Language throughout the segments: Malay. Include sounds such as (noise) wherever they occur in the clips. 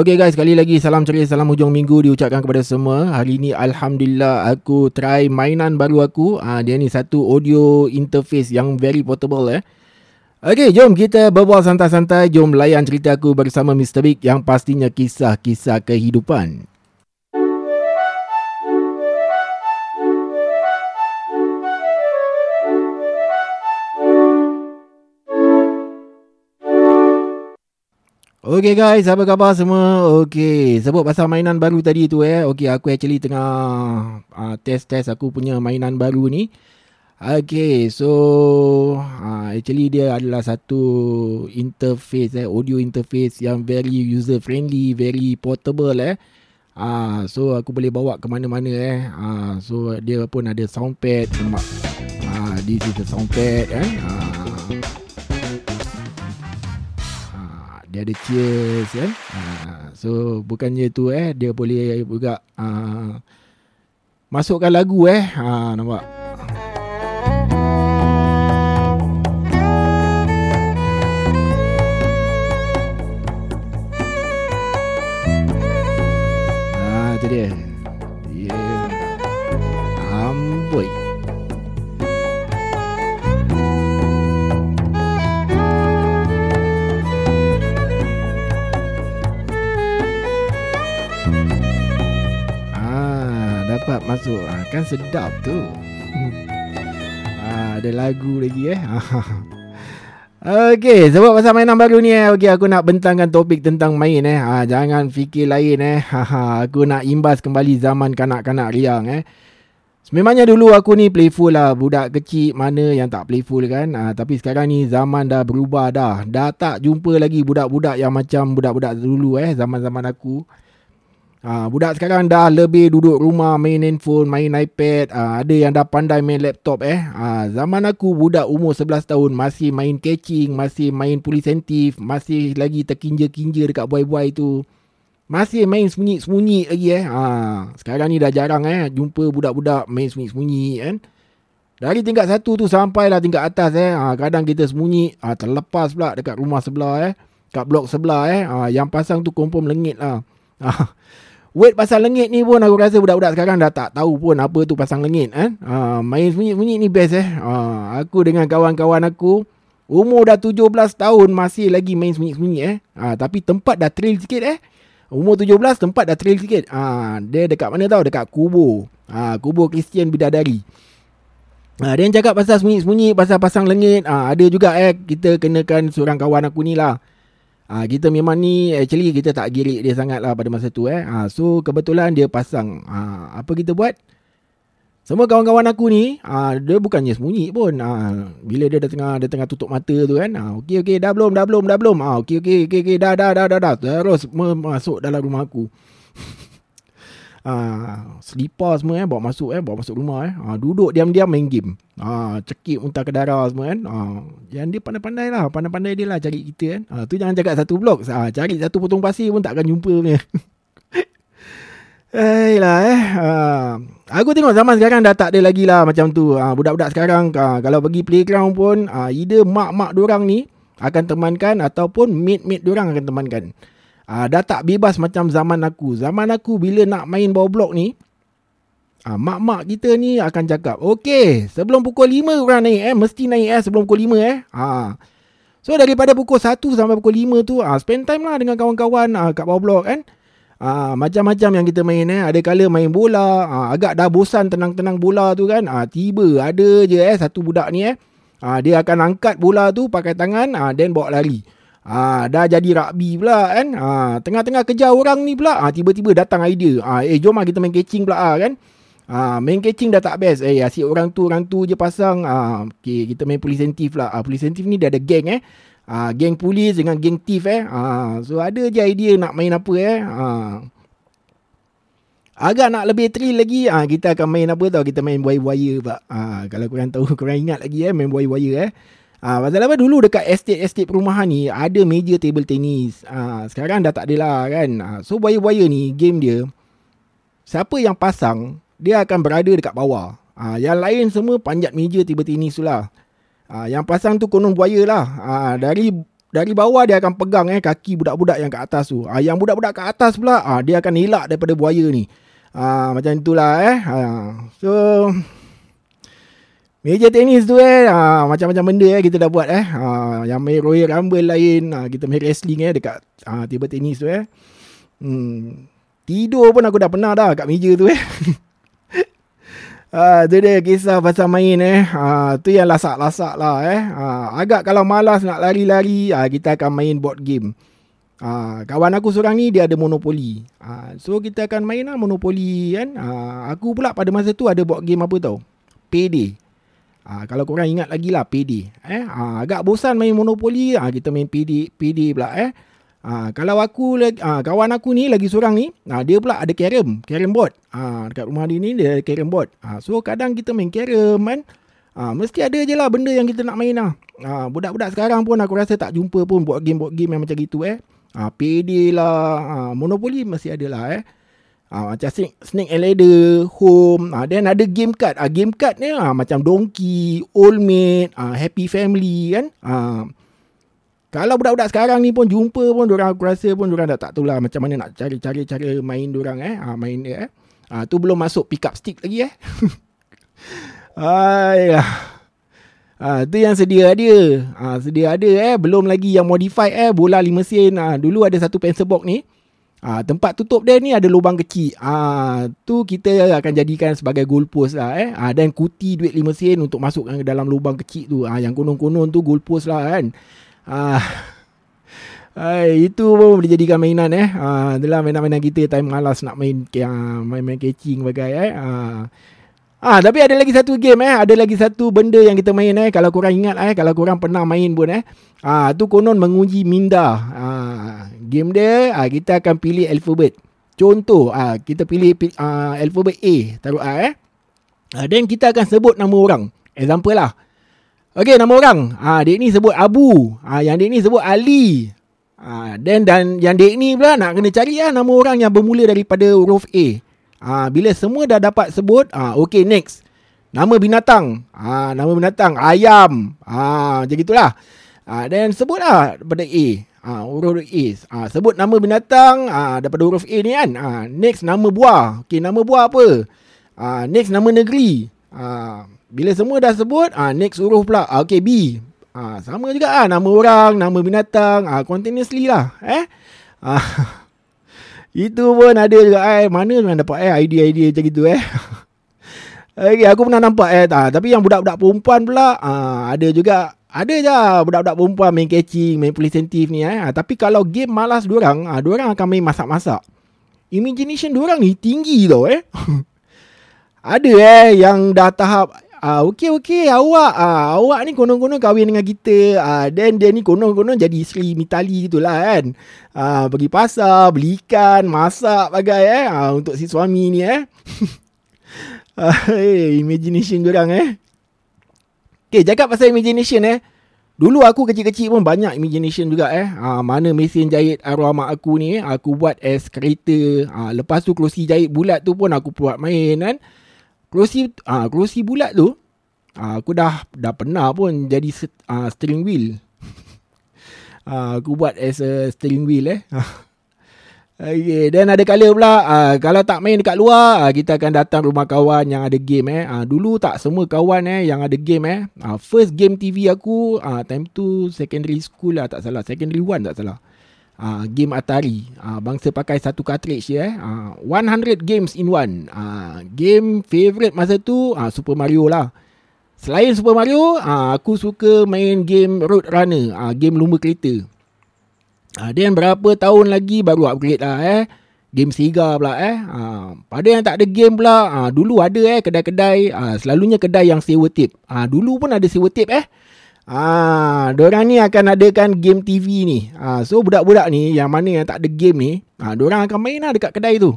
Okey guys, sekali lagi salam ceria, salam hujung minggu diucapkan kepada semua. Hari ni Alhamdulillah aku try mainan baru aku. Ah dia ni satu audio interface yang very portable eh. Okey, jom kita berbual santai-santai. Jom layan cerita aku bersama Mr. Big yang pastinya kisah-kisah kehidupan. Okay guys, apa khabar semua? Okay, sebut pasal mainan baru tadi tu eh. Okay, aku actually tengah uh, test-test aku punya mainan baru ni. Okay, so uh, actually dia adalah satu interface eh, audio interface yang very user friendly, very portable eh. Ah, uh, so aku boleh bawa ke mana-mana eh. Ah, uh, so dia pun ada soundpad. Ah, uh, this is the soundpad eh. Uh, dia ada cheers kan? Uh, so bukannya tu eh dia boleh juga uh, masukkan lagu eh? Uh, nampak sedap tu. ah, ada lagu lagi eh. (laughs) Okey, sebab pasal mainan baru ni eh. Okey, aku nak bentangkan topik tentang main eh. Ha, jangan fikir lain eh. (laughs) Aku nak imbas kembali zaman kanak-kanak riang eh. Sememangnya dulu aku ni playful lah. Budak kecil mana yang tak playful kan. Ha, tapi sekarang ni zaman dah berubah dah. Dah tak jumpa lagi budak-budak yang macam budak-budak dulu eh. Zaman-zaman aku. Ha, budak sekarang dah lebih duduk rumah main handphone, main iPad. Ha, ada yang dah pandai main laptop eh. Ha, zaman aku budak umur 11 tahun masih main catching, masih main polis sentif, masih lagi terkinja-kinja dekat buai-buai tu. Masih main sembunyi-sembunyi lagi eh. Ha, sekarang ni dah jarang eh jumpa budak-budak main sembunyi-sembunyi kan. Dari tingkat satu tu sampai lah tingkat atas eh. Ha, kadang kita sembunyi ha, terlepas pula dekat rumah sebelah eh. Kat blok sebelah eh. Ha, yang pasang tu confirm lengit lah. Ha, Wait pasang lengit ni pun aku rasa budak-budak sekarang dah tak tahu pun apa tu pasang lengit kan. Ha, main sembunyi-sembunyi ni best eh. Ha, aku dengan kawan-kawan aku umur dah 17 tahun masih lagi main sembunyi-sembunyi eh. Ha, tapi tempat dah trail sikit eh. Umur 17 tempat dah trail sikit. Ha, dia dekat mana tau? Dekat kubur. Ha, kubur Kristian Bidadari. Ha, dia cakap pasal sembunyi-sembunyi, pasal pasang lengit. Ha, ada juga eh, kita kenakan seorang kawan aku ni lah. Ha, kita memang ni actually kita tak girik dia sangat lah pada masa tu eh. Ha, so kebetulan dia pasang. Ha, apa kita buat? Semua kawan-kawan aku ni, ha, dia bukannya sembunyi pun. Ha, bila dia dah tengah dia tengah tutup mata tu kan. Ha, okey okey dah belum dah belum dah belum. Ha, okey okey okey okey dah dah dah dah dah. Terus masuk dalam rumah aku. (laughs) Ah, selipar semua eh bawa masuk eh bawa masuk rumah eh. Ah, duduk diam-diam main game. Ah, cekik muntah ke darah semua kan. Ah, yang dia pandai-pandai lah, pandai-pandai dia lah cari kita kan. Ah, tu jangan cakap satu blok. Ah, cari satu potong pasir pun takkan jumpa punya. (laughs) Eh lah eh. Ah, aku tengok zaman sekarang dah tak ada lagi lah macam tu. Ah, budak-budak sekarang ah, kalau pergi playground pun ah, either mak-mak dorang ni akan temankan ataupun mate-mate dorang akan temankan. Ah, dah tak bebas macam zaman aku. Zaman aku bila nak main bawah blok ni, ah, mak-mak kita ni akan cakap, okay, sebelum pukul 5 orang naik eh, mesti naik eh sebelum pukul 5 eh. Ah. So daripada pukul 1 sampai pukul 5 tu, ah, spend time lah dengan kawan-kawan ah, kat bawah blok kan. Ah, macam-macam yang kita main eh. Ada kala main bola, ah, agak dah bosan tenang-tenang bola tu kan. Ah, tiba ada je eh satu budak ni eh. Ah, dia akan angkat bola tu pakai tangan, ah, then bawa lari. Ah, dah jadi rugby pula kan. Ah, tengah-tengah kejar orang ni pula, ah, tiba-tiba datang idea. Ah, eh jom lah kita main catching pula kan. Ah, main catching dah tak best. Eh asyik orang tu orang tu je pasang. Ah, okay, kita main police sentif lah. Ah, police sentif ni dia ada geng eh. Ah, geng polis dengan geng thief eh. Ah, so ada je idea nak main apa eh. Ah. Agak nak lebih thrill lagi ah kita akan main apa tau kita main wire-wire pak. Ah kalau korang tahu korang ingat lagi eh main wire-wire eh. Ah pasal apa dulu dekat estate-estate perumahan ni ada meja table tennis. Ah sekarang dah tak ada lah kan. Ah, so wire-wire ni game dia siapa yang pasang dia akan berada dekat bawah. Ah yang lain semua panjat meja table tennis tu lah. Ah yang pasang tu konon buaya lah. Ah dari dari bawah dia akan pegang eh kaki budak-budak yang kat atas tu. Ah yang budak-budak kat atas pula ah dia akan elak daripada buaya ni. Ah macam itulah eh. Ah, so Meja tenis tu eh ha, Macam-macam benda eh kita dah buat eh ha, Yang main Royal Rumble lain ha, Kita main wrestling eh dekat ha, table tenis tu eh hmm. Tidur pun aku dah pernah dah kat meja tu eh ha, (laughs) Tu dia kisah pasal main eh ha, Tu yang lasak-lasak lah eh ha, Agak kalau malas nak lari-lari ha, Kita akan main board game Ha, kawan aku seorang ni dia ada monopoli. Ha, so kita akan main lah monopoli kan. Ha, aku pula pada masa tu ada board game apa tau. Payday. Ha, kalau korang ingat lagi lah PD. Eh? Ha, agak bosan main monopoli. Ha, kita main PD, PD pula. Eh? Ha, kalau aku, ha, kawan aku ni lagi seorang ni. Ha, dia pula ada carrom. Carrom board. Ha, dekat rumah dia ni dia ada carrom board. Ha, so kadang kita main carrom kan. Ha, mesti ada je lah benda yang kita nak main lah. Ha, budak-budak sekarang pun aku rasa tak jumpa pun board game-board game yang macam gitu eh. Ha, PD lah. Ha, monopoli mesti ada lah eh. Ha, macam snake, snake and ladder, home. Ha, then ada game card. Ha, game card ni ha, macam donkey, old mate, ha, happy family kan. Ha, kalau budak-budak sekarang ni pun jumpa pun orang aku rasa pun orang dah tak tahu lah macam mana nak cari-cari cara main orang eh. Ha, main dia eh. Ha, tu belum masuk pick up stick lagi eh. (laughs) Ayah. Ha, tu yang sedia dia. Ha, sedia ada eh. Belum lagi yang modified eh. Bola 5 sen. Ha, dulu ada satu pencil box ni. Ah, tempat tutup dia ni ada lubang kecil. Ah, tu kita akan jadikan sebagai goalpost lah eh. Ah, dan kuti duit 5 sen untuk masuk ke dalam lubang kecil tu. Ah, yang konon-konon tu goalpost lah kan. Ah, (laughs) Ay, itu pun boleh jadikan mainan eh. Ah, adalah mainan-mainan kita time malas nak main uh, main-main catching bagai eh. Ah, Ah, tapi ada lagi satu game eh, ada lagi satu benda yang kita main eh. Kalau korang ingat eh, kalau korang pernah main pun eh. Ah, tu konon menguji minda. Ah, game dia ah, kita akan pilih alfabet. Contoh, ah, kita pilih ah, alfabet A, taruh A eh. Ah, then kita akan sebut nama orang. Example lah. Okey, nama orang. Ah, dek ni sebut Abu. Ah, yang dek ni sebut Ali. Ah, then dan yang dek ni pula nak kena cari lah nama orang yang bermula daripada huruf A. Ha, bila semua dah dapat sebut, ha, okay next. Nama binatang. Ha, nama binatang. Ayam. Ha, macam itulah. Ha, then sebutlah daripada A. Ha, huruf A. Ha, sebut nama binatang ha, daripada huruf A ni kan. Ha, next nama buah. Okay, nama buah apa? Ha, next nama negeri. Ha, bila semua dah sebut, ha, next huruf pula. Ha, okay, B. Ha, sama juga lah. Nama orang, nama binatang. Ha, continuously lah. Eh? Ha, (laughs) Itu pun ada juga eh. Mana orang dapat eh idea-idea macam itu eh. (laughs) okay, aku pernah nampak eh. Tak. Tapi yang budak-budak perempuan pula. Uh, ada juga. Ada je budak-budak perempuan main catching, main presentif ni eh. Uh, tapi kalau game malas diorang. Uh, diorang akan main masak-masak. Imagination diorang ni tinggi tau eh. (laughs) ada eh yang dah tahap Ah uh, okey okey awak ah uh, awak ni konon-konon kahwin dengan kita ah uh, then dia ni konon-konon jadi Sri Mitali gitulah kan. Ah uh, pergi pasar, beli ikan, masak bagai eh uh, untuk si suami ni eh. uh, (laughs) hey, imagination orang eh. Okay, cakap pasal imagination eh. Dulu aku kecil-kecil pun banyak imagination juga eh. Ha, mana mesin jahit arwah mak aku ni. Aku buat as kereta. Ha, lepas tu kerusi jahit bulat tu pun aku buat main kan. Kerusi ah kerusi bulat tu ah, aku dah dah pernah pun jadi ah, steering wheel. (laughs) ah, aku buat as a steering wheel eh. (laughs) okay, dan ada kala pula ah, kalau tak main dekat luar ah, kita akan datang rumah kawan yang ada game eh. Ah, dulu tak semua kawan eh yang ada game eh. Ah, first game TV aku ah, time tu secondary school lah tak salah, secondary one tak salah. Uh, game Atari. Uh, Bangsa pakai satu cartridge eh. uh, 100 games in one. Uh, Game favourite masa tu uh, Super Mario lah. Selain Super Mario uh, Aku suka main game Road Runner uh, Game lumba kereta. Uh, Dan berapa tahun lagi baru upgrade lah eh. Game Sega pula eh. Uh, Pada yang tak ada game pula uh, Dulu ada eh kedai-kedai. Uh, Selalunya kedai yang sewa tip uh, Dulu pun ada sewa tip eh Ah, orang ni akan adakan game TV ni. Ah, so budak-budak ni yang mana yang tak ada game ni, ah, orang akan main lah dekat kedai tu.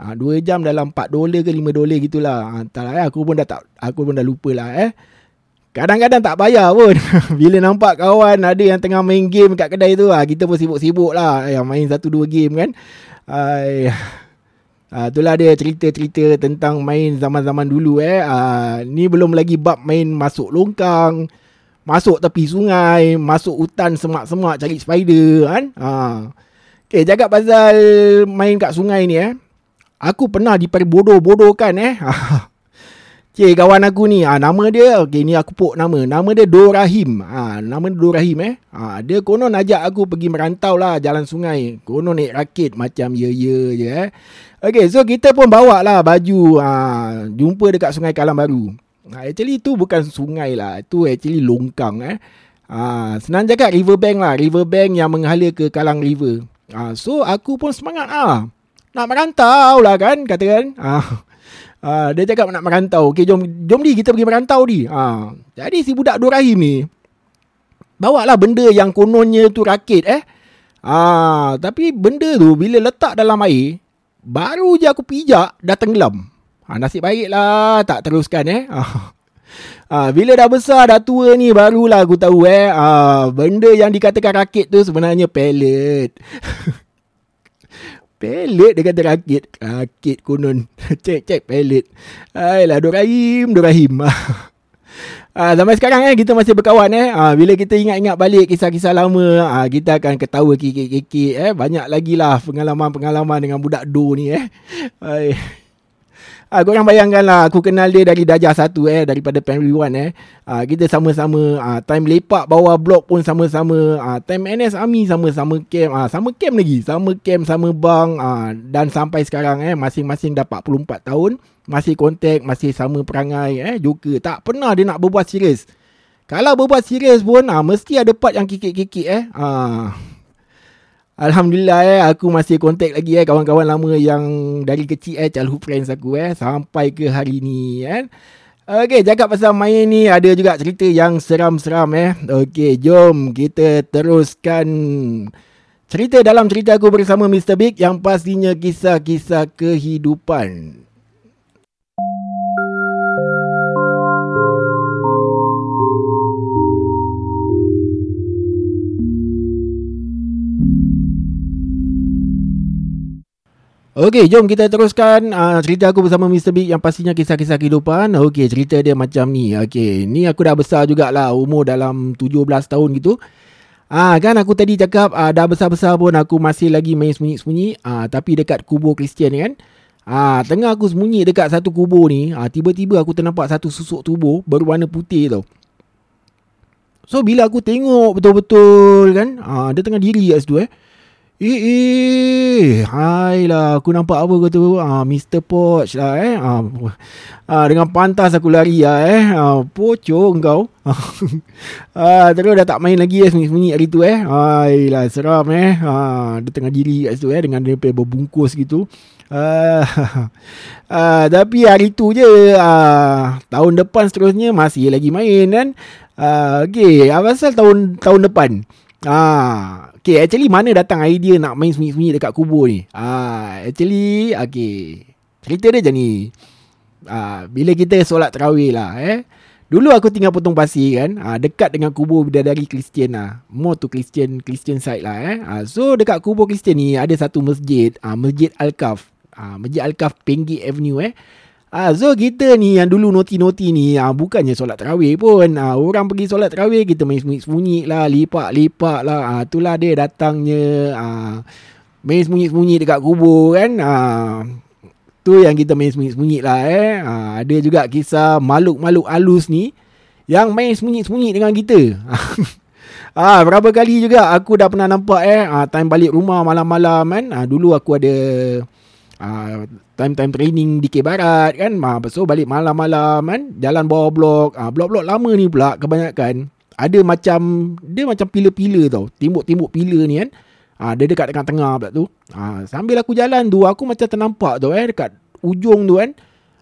Ah, 2 jam dalam 4 dolar ke 5 dolar gitulah. Ah, tak lah, eh, aku pun dah tak aku pun dah lupa lah eh. Kadang-kadang tak bayar pun. (laughs) Bila nampak kawan ada yang tengah main game kat kedai tu, ah, kita pun sibuk-sibuk lah. Yang main satu dua game kan. Ay, ah, itulah dia cerita-cerita tentang main zaman-zaman dulu eh. Ah, ni belum lagi bab main masuk longkang Masuk tepi sungai, masuk hutan semak-semak cari spider kan. Ha. Okay, jaga pasal main kat sungai ni eh. Aku pernah diperbodoh-bodohkan eh. (laughs) Cik kawan aku ni ha, Nama dia Okay ni aku pok nama Nama dia Dorahim ha, Nama dia Dorahim eh ha, Dia konon ajak aku pergi merantau lah Jalan sungai Konon naik rakit Macam ya-ya je eh Okay so kita pun bawa lah baju ha, Jumpa dekat sungai Kalam Baru ha, Actually tu bukan sungai lah Itu actually longkang eh ha, Senang cakap riverbank lah Riverbank yang menghala ke Kalang River ha, So aku pun semangat lah Nak merantau lah kan Kata kan ha. Ha, dia cakap nak merantau. Okey, jom jom di kita pergi merantau di. Ha, jadi si budak Durahim ni bawa lah benda yang kononnya tu rakit eh. Ha, tapi benda tu bila letak dalam air, baru je aku pijak dah tenggelam. Ha, nasib baiklah tak teruskan eh. Ha. (laughs) Ha, bila dah besar dah tua ni barulah aku tahu eh ha, benda yang dikatakan rakit tu sebenarnya pellet. (laughs) Pelet dia kata rakit. Rakit konon. (laughs) cek cek pelet. Ayolah Dorahim, Dorahim. Ah, sampai sekarang eh kita masih berkawan eh. Ah, bila kita ingat-ingat balik kisah-kisah lama, ah, kita akan ketawa kikik-kikik eh. Banyak lagi lah pengalaman-pengalaman dengan budak do ni eh. Ah, korang bayangkan lah aku kenal dia dari darjah satu eh daripada primary one eh. Ah, kita sama-sama ah, time lepak bawah blok pun sama-sama. Ah, time NS Army sama-sama camp. Ah, sama camp lagi. Sama camp, sama bang. Ah, dan sampai sekarang eh masing-masing dah 44 tahun. Masih kontak, masih sama perangai eh. Joker. Tak pernah dia nak berbuat serius. Kalau berbuat serius pun ah, mesti ada part yang kikik-kikik eh. Ah, Alhamdulillah eh aku masih kontak lagi eh kawan-kawan lama yang dari kecil eh childhood friends aku eh sampai ke hari ni. Eh. Okey, cakap pasal main ni ada juga cerita yang seram-seram eh. Okey, jom kita teruskan cerita dalam cerita aku bersama Mr Big yang pastinya kisah-kisah kehidupan. Okey, jom kita teruskan uh, cerita aku bersama Mr. Big yang pastinya kisah-kisah kehidupan. Okey, cerita dia macam ni. Okey, ni aku dah besar jugalah, umur dalam 17 tahun gitu. Ah, kan aku tadi cakap uh, dah besar-besar pun aku masih lagi main sembunyi-sembunyi. Ah, tapi dekat kubur Kristian kan. Ah, tengah aku sembunyi dekat satu kubur ni, ah, tiba-tiba aku ternampak satu susuk tubuh berwarna putih tau. So bila aku tengok betul-betul kan, ah, dia tengah diri kat situ eh. Eh, eh, hai lah, aku nampak apa kata ah, Mr. Poch lah eh. Ah, ah, dengan pantas aku lari lah eh. Ah, pocong kau. (laughs) ah, terus dah tak main lagi eh, sembunyi-sembunyi hari tu eh. Hai lah, seram eh. Ah, dia tengah diri kat situ eh, dengan dia berbungkus gitu. Ah, (laughs) ah, tapi hari tu je, ah, tahun depan seterusnya masih lagi main kan. Ah, okay, apa pasal tahun tahun depan? Ah, Okay, actually mana datang idea nak main sembunyi-sembunyi dekat kubur ni? Ah, actually, okay. Cerita dia macam ni. Ah, bila kita solat terawih lah, eh. Dulu aku tinggal potong pasir kan. Ah, dekat dengan kubur bidadari Kristian lah. More to Christian, Christian side lah, eh. Ah, so, dekat kubur Kristian ni ada satu masjid. Ah, masjid Al-Kaf. Ah, masjid Al-Kaf Penggi Avenue, eh. Ah, so kita ni yang dulu noti-noti ni ah, bukannya solat terawih pun. Ah, orang pergi solat terawih kita main sembunyi-sembunyi lah, lipak-lipak lah. Ah, itulah dia datangnya ah, main sembunyi-sembunyi dekat kubur kan. Ah, tu yang kita main sembunyi-sembunyi lah eh. Ah, ada juga kisah makhluk-makhluk halus ni yang main sembunyi-sembunyi dengan kita. (laughs) ah, berapa kali juga aku dah pernah nampak eh ah, time balik rumah malam-malam kan. Ah, dulu aku ada uh, time-time training di K Barat kan. Uh, so balik malam-malam kan. Jalan bawah blok. Uh, blok-blok lama ni pula kebanyakan. Ada macam, dia macam pilar-pilar tau. Timbuk-timbuk pilar ni kan. Uh, dia dekat tengah-tengah pula tu. Uh, sambil aku jalan tu, aku macam ternampak tu eh. Dekat ujung tu kan.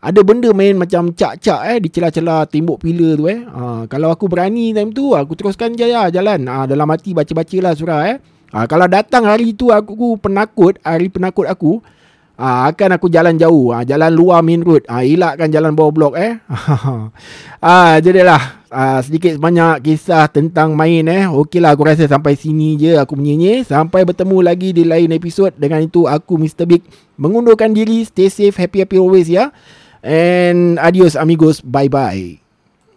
Ada benda main macam cak-cak eh. Di celah-celah timbuk pilar tu eh. Uh, kalau aku berani time tu, aku teruskan jaya jalan. Uh, dalam hati baca-baca lah surah eh. Uh, kalau datang hari tu aku, aku penakut, hari penakut aku, Ha, akan aku jalan jauh. Ha, jalan luar main road. Ha, elakkan jalan bawah blok eh. (laughs) ha, jadilah. Ha, sedikit sebanyak kisah tentang main eh. Okeylah aku rasa sampai sini je aku menyanyi. Sampai bertemu lagi di lain episod. Dengan itu aku Mr. Big mengundurkan diri. Stay safe. Happy happy always ya. And adios amigos. Bye bye.